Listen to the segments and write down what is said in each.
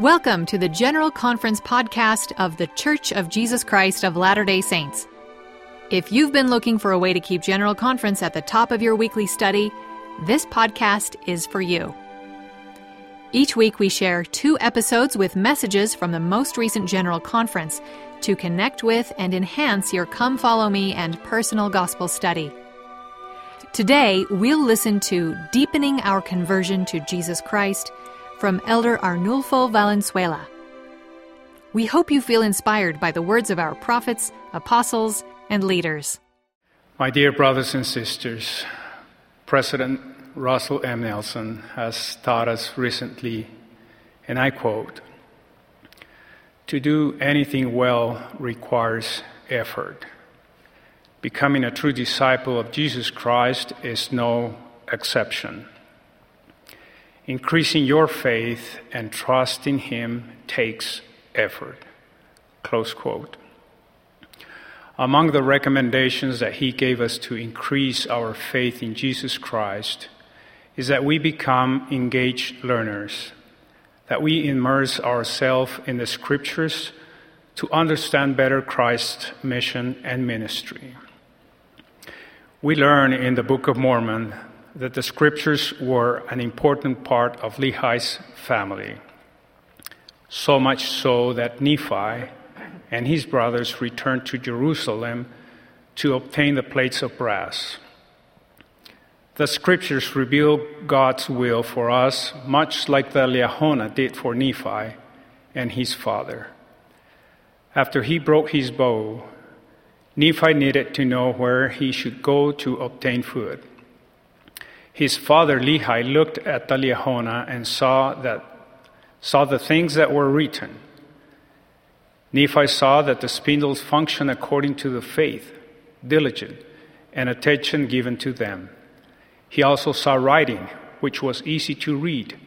Welcome to the General Conference podcast of The Church of Jesus Christ of Latter day Saints. If you've been looking for a way to keep General Conference at the top of your weekly study, this podcast is for you. Each week, we share two episodes with messages from the most recent General Conference to connect with and enhance your Come Follow Me and personal gospel study. Today, we'll listen to Deepening Our Conversion to Jesus Christ from Elder Arnulfo Valenzuela. We hope you feel inspired by the words of our prophets, apostles, and leaders. My dear brothers and sisters, President Russell M. Nelson has taught us recently, and I quote To do anything well requires effort. Becoming a true disciple of Jesus Christ is no exception. Increasing your faith and trust in Him takes effort. Close quote. Among the recommendations that He gave us to increase our faith in Jesus Christ is that we become engaged learners, that we immerse ourselves in the Scriptures to understand better Christ's mission and ministry. We learn in the Book of Mormon that the scriptures were an important part of Lehi's family. So much so that Nephi and his brothers returned to Jerusalem to obtain the plates of brass. The scriptures reveal God's will for us, much like the Liahona did for Nephi and his father. After he broke his bow, Nephi needed to know where he should go to obtain food. His father Lehi looked at the Liahona and saw that saw the things that were written. Nephi saw that the spindles function according to the faith, diligence, and attention given to them. He also saw writing, which was easy to read,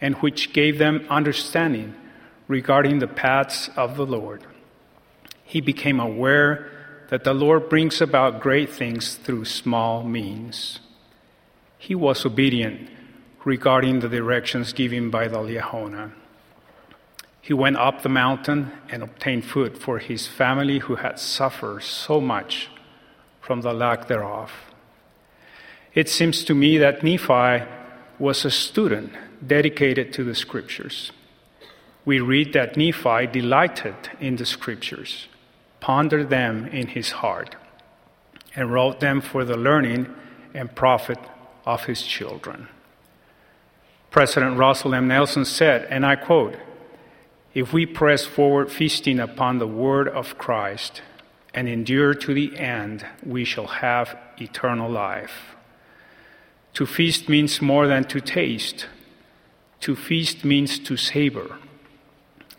and which gave them understanding regarding the paths of the Lord. He became aware that the Lord brings about great things through small means. He was obedient regarding the directions given by the Liahona. He went up the mountain and obtained food for his family who had suffered so much from the lack thereof. It seems to me that Nephi was a student dedicated to the scriptures. We read that Nephi delighted in the scriptures, pondered them in his heart, and wrote them for the learning and profit of his children. President Russell M. Nelson said, and I quote, If we press forward feasting upon the word of Christ and endure to the end, we shall have eternal life. To feast means more than to taste. To feast means to savor.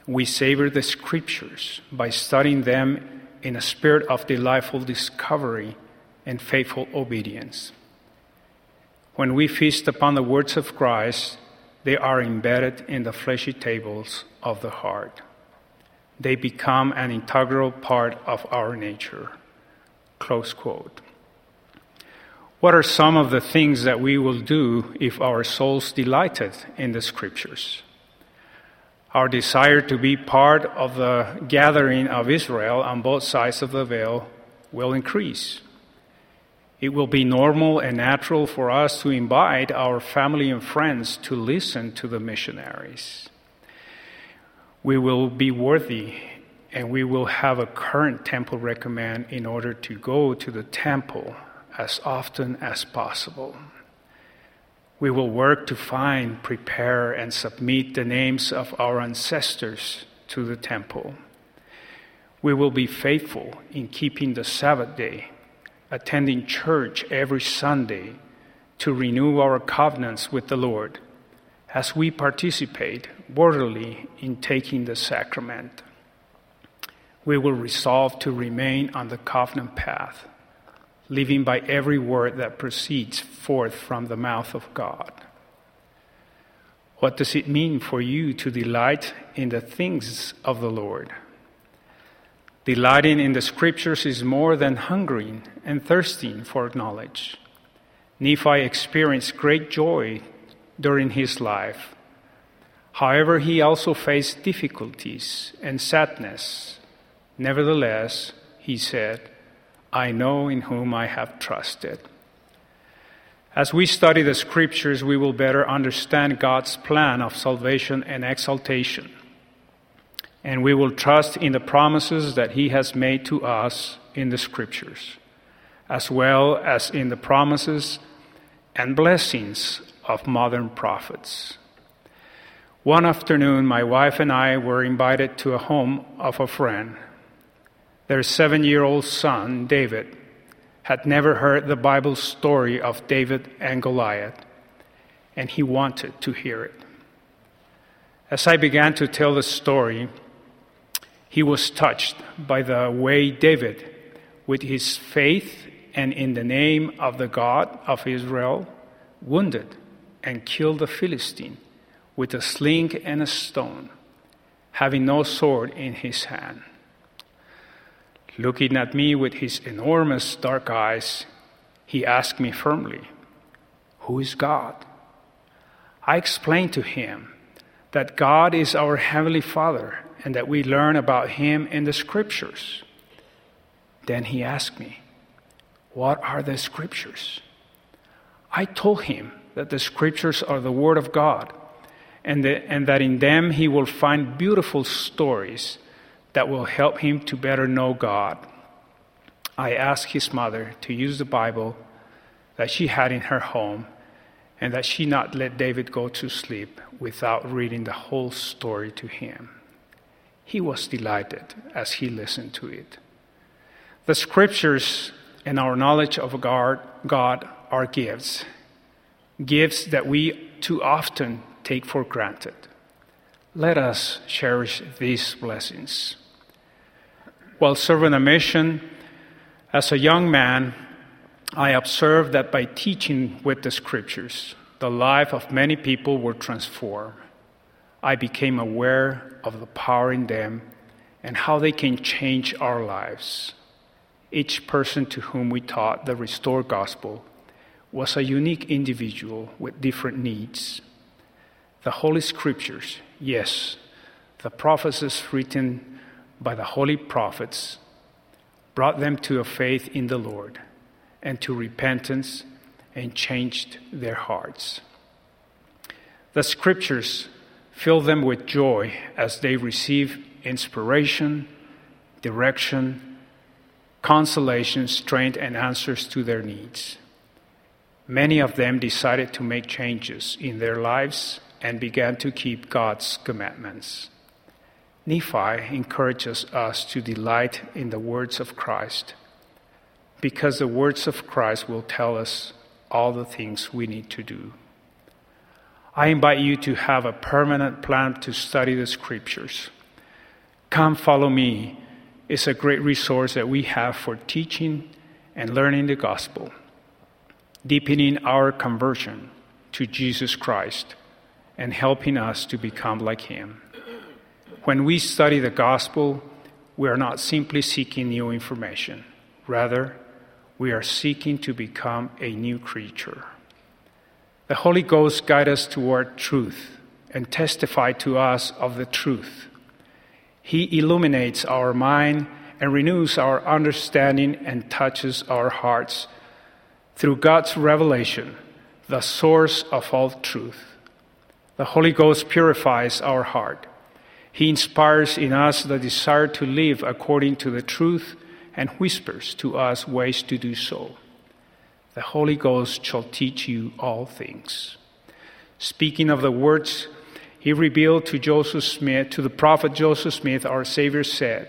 We savor the scriptures by studying them in a spirit of delightful discovery and faithful obedience. When we feast upon the words of Christ, they are embedded in the fleshy tables of the heart. They become an integral part of our nature. Close quote. What are some of the things that we will do if our souls delighted in the scriptures? Our desire to be part of the gathering of Israel on both sides of the veil will increase. It will be normal and natural for us to invite our family and friends to listen to the missionaries. We will be worthy and we will have a current temple recommend in order to go to the temple as often as possible. We will work to find, prepare, and submit the names of our ancestors to the temple. We will be faithful in keeping the Sabbath day attending church every Sunday to renew our covenants with the Lord as we participate worthily in taking the sacrament. We will resolve to remain on the covenant path, living by every word that proceeds forth from the mouth of God. What does it mean for you to delight in the things of the Lord? Delighting in the scriptures is more than hungering and thirsting for knowledge. Nephi experienced great joy during his life. However, he also faced difficulties and sadness. Nevertheless, he said, I know in whom I have trusted. As we study the scriptures, we will better understand God's plan of salvation and exaltation. And we will trust in the promises that He has made to us in the scriptures, as well as in the promises and blessings of modern prophets. One afternoon, my wife and I were invited to a home of a friend. Their seven year old son, David, had never heard the Bible story of David and Goliath, and he wanted to hear it. As I began to tell the story, he was touched by the way David, with his faith and in the name of the God of Israel, wounded and killed the Philistine with a sling and a stone, having no sword in his hand. Looking at me with his enormous dark eyes, he asked me firmly, Who is God? I explained to him that God is our Heavenly Father and that we learn about Him in the Scriptures. Then he asked me, What are the Scriptures? I told him that the Scriptures are the Word of God and, the, and that in them he will find beautiful stories that will help him to better know God. I asked his mother to use the Bible that she had in her home and that she not let David go to sleep without reading the whole story to him. He was delighted as he listened to it. The scriptures and our knowledge of God, are gifts, gifts that we too often take for granted. Let us cherish these blessings. While serving a mission as a young man, I observed that by teaching with the scriptures, the life of many people were transformed. I became aware of the power in them and how they can change our lives. Each person to whom we taught the restored gospel was a unique individual with different needs. The Holy Scriptures, yes, the prophecies written by the holy prophets, brought them to a faith in the Lord and to repentance and changed their hearts. The Scriptures fill them with joy as they receive inspiration, direction, consolation, strength, and answers to their needs. Many of them decided to make changes in their lives and began to keep God's commandments. Nephi encourages us to delight in the words of Christ because the words of Christ will tell us all the things we need to do. I invite you to have a permanent plan to study the scriptures. Come follow me is a great resource that we have for teaching and learning the gospel, deepening our conversion to Jesus Christ and helping us to become like Him. When we study the gospel, we are not simply seeking new information. Rather, we are seeking to become a new creature. The Holy Ghost guides us toward truth and testify to us of the truth. He illuminates our mind and renews our understanding and touches our hearts through God's revelation, the source of all truth. The Holy Ghost purifies our heart. He inspires in us the desire to live according to the truth and whispers to us ways to do so. The Holy Ghost shall teach you all things. Speaking of the words he revealed to Joseph Smith, to the prophet Joseph Smith, our Savior said,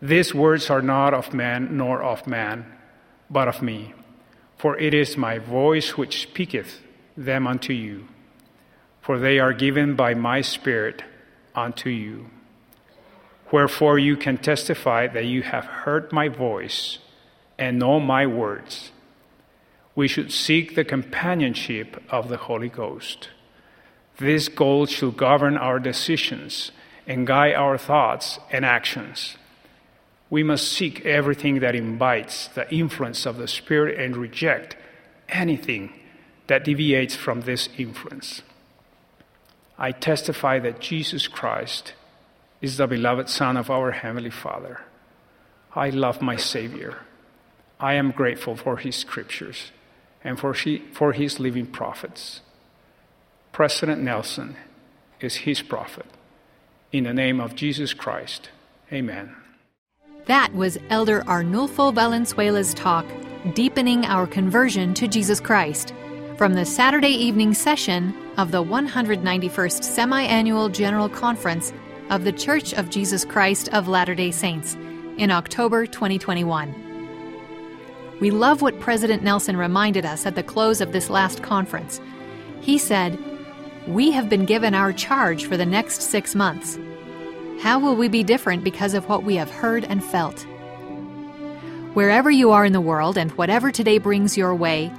These words are not of man nor of man, but of me. For it is my voice which speaketh them unto you for they are given by my Spirit unto you. Wherefore you can testify that you have heard my voice and know my words. We should seek the companionship of the Holy Ghost. This goal should govern our decisions and guide our thoughts and actions. We must seek everything that invites the influence of the Spirit and reject anything that deviates from this influence. I testify that Jesus Christ is the beloved Son of our Heavenly Father. I love my Savior. I am grateful for His scriptures and for, she, for His living prophets. President Nelson is His prophet. In the name of Jesus Christ, amen. That was Elder Arnulfo Valenzuela's talk, Deepening Our Conversion to Jesus Christ, from the Saturday evening session of the 191st Semi Annual General Conference of The Church of Jesus Christ of Latter day Saints in October 2021. We love what President Nelson reminded us at the close of this last conference. He said, We have been given our charge for the next six months. How will we be different because of what we have heard and felt? Wherever you are in the world and whatever today brings your way,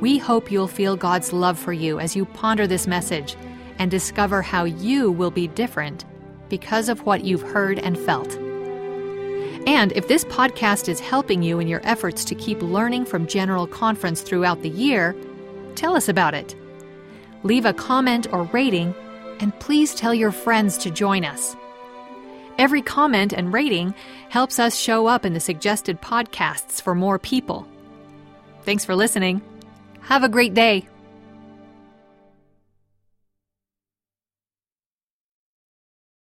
we hope you'll feel God's love for you as you ponder this message and discover how you will be different because of what you've heard and felt. And if this podcast is helping you in your efforts to keep learning from General Conference throughout the year, tell us about it. Leave a comment or rating, and please tell your friends to join us. Every comment and rating helps us show up in the suggested podcasts for more people. Thanks for listening. Have a great day.